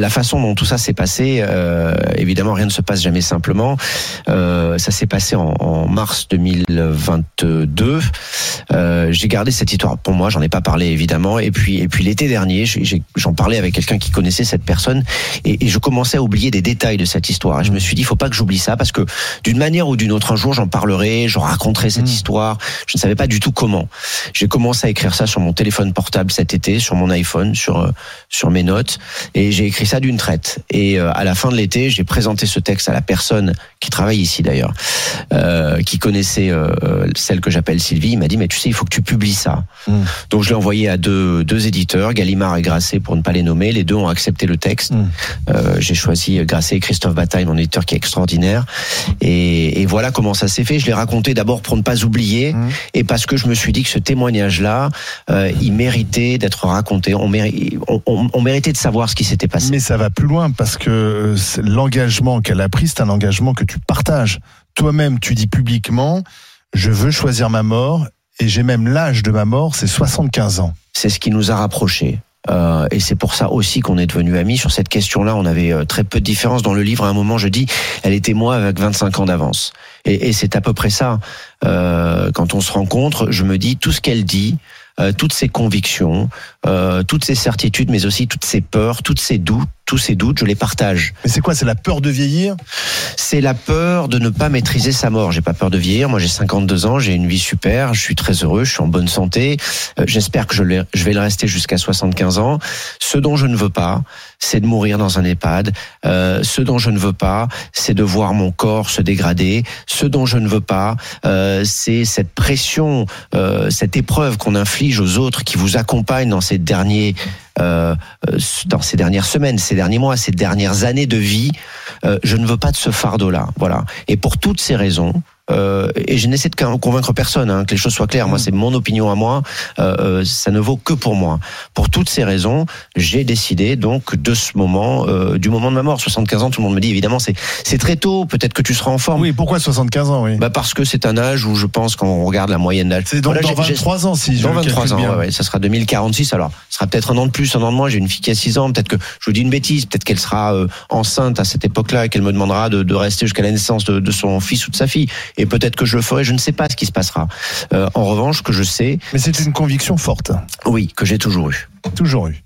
la façon dont tout ça s'est passé, euh, évidemment, rien ne se passe jamais simplement. Euh, ça s'est passé en, en, mars 2022. Euh, j'ai gardé cette histoire pour moi, j'en ai pas parlé évidemment. Et puis, et puis l'été dernier, j'en parlais avec quelqu'un qui connaissait cette personne, et, et, je commençais à oublier des détails de cette histoire. Et je me suis dit, il faut pas que j'oublie ça, parce que d'une manière ou d'une autre, un jour, j'en parlerai, je raconterai cette mmh. histoire. Je ne savais pas du tout comment. J'ai commencé à écrire ça sur mon téléphone portable cet été, sur mon iPhone, sur sur mes notes, et j'ai écrit ça d'une traite. Et euh, à la fin de l'été, j'ai présenté ce texte à la personne qui travaille ici d'ailleurs, euh, qui connaissait euh, celle que j'appelle Sylvie. Il m'a dit mais tu sais, il faut que tu publies ça. Mmh. Donc je l'ai envoyé à deux deux éditeurs, Gallimard et Grasset pour ne pas les nommer. Les deux ont accepté le texte. Mmh. Euh, j'ai choisi Grasset et Christophe Bataille, mon éditeur qui est extraordinaire. Et, et voilà comment ça s'est fait. Je l'ai raconté d'abord pour ne pas oublier mmh. et parce que je me suis dit que ce témoignage-là, il méritait d'être raconté. On, méri on, on, on méritait de savoir ce qui s'était passé. Mais ça va plus loin parce que euh, l'engagement qu'elle a pris, c'est un engagement que tu partages. Toi-même, tu dis publiquement, je veux choisir ma mort et j'ai même l'âge de ma mort, c'est 75 ans. C'est ce qui nous a rapprochés. Euh, et c'est pour ça aussi qu'on est devenus amis. Sur cette question-là, on avait euh, très peu de différence. Dans le livre, à un moment, je dis, elle était moi avec 25 ans d'avance. Et, c'est à peu près ça. Quand on se rencontre, je me dis, tout ce qu'elle dit, toutes ses convictions, euh, toutes ses certitudes, mais aussi toutes ses peurs, toutes ses doutes, tous ces doutes, je les partage. Mais c'est quoi C'est la peur de vieillir? C'est la peur de ne pas maîtriser sa mort. J'ai pas peur de vieillir. Moi, j'ai 52 ans, j'ai une vie super, je suis très heureux, je suis en bonne santé. Euh, J'espère que je, je, vais le rester jusqu'à 75 ans. Ce dont je ne veux pas, c'est de mourir dans un EHPAD. Euh, ce dont je ne veux pas, c'est de voir mon corps se dégrader. Ce dont je ne veux pas, euh, c'est cette pression, cette épreuve qu'on inflige aux autres qui vous accompagnent dans ces derniers euh, dans ces dernières semaines, ces derniers mois, ces dernières années de vie, euh, je ne veux pas de ce fardeau-là. Voilà. Et pour toutes ces raisons, euh, et je n'essaie de convaincre personne, hein, que les choses soient claires. Moi, mm. c'est mon opinion à moi. Euh, euh, ça ne vaut que pour moi. Pour toutes ces raisons, j'ai décidé donc de ce moment, euh, du moment de ma mort. 75 ans, tout le monde me dit évidemment, c'est c'est très tôt. Peut-être que tu seras en forme. Oui. Pourquoi 75 ans Oui? Bah parce que c'est un âge où je pense quand on regarde la moyenne d'âge. C'est dans, dans 23 ans, si dans je 23 ans. Bien. Ouais, ouais, ça sera 2046. Alors, ce sera peut-être un an de plus, un an de moins. J'ai une fille qui a 6 ans. Peut-être que je vous dis une bêtise. Peut-être qu'elle sera enceinte à cette époque-là et qu'elle me demandera de, de rester jusqu'à la naissance de, de son fils ou de sa fille. Et peut-être que je le ferai je ne sais pas ce qui se passera. Euh, en revanche, que je sais. Mais c'est une conviction forte. Oui, que j'ai toujours eu. Toujours eu.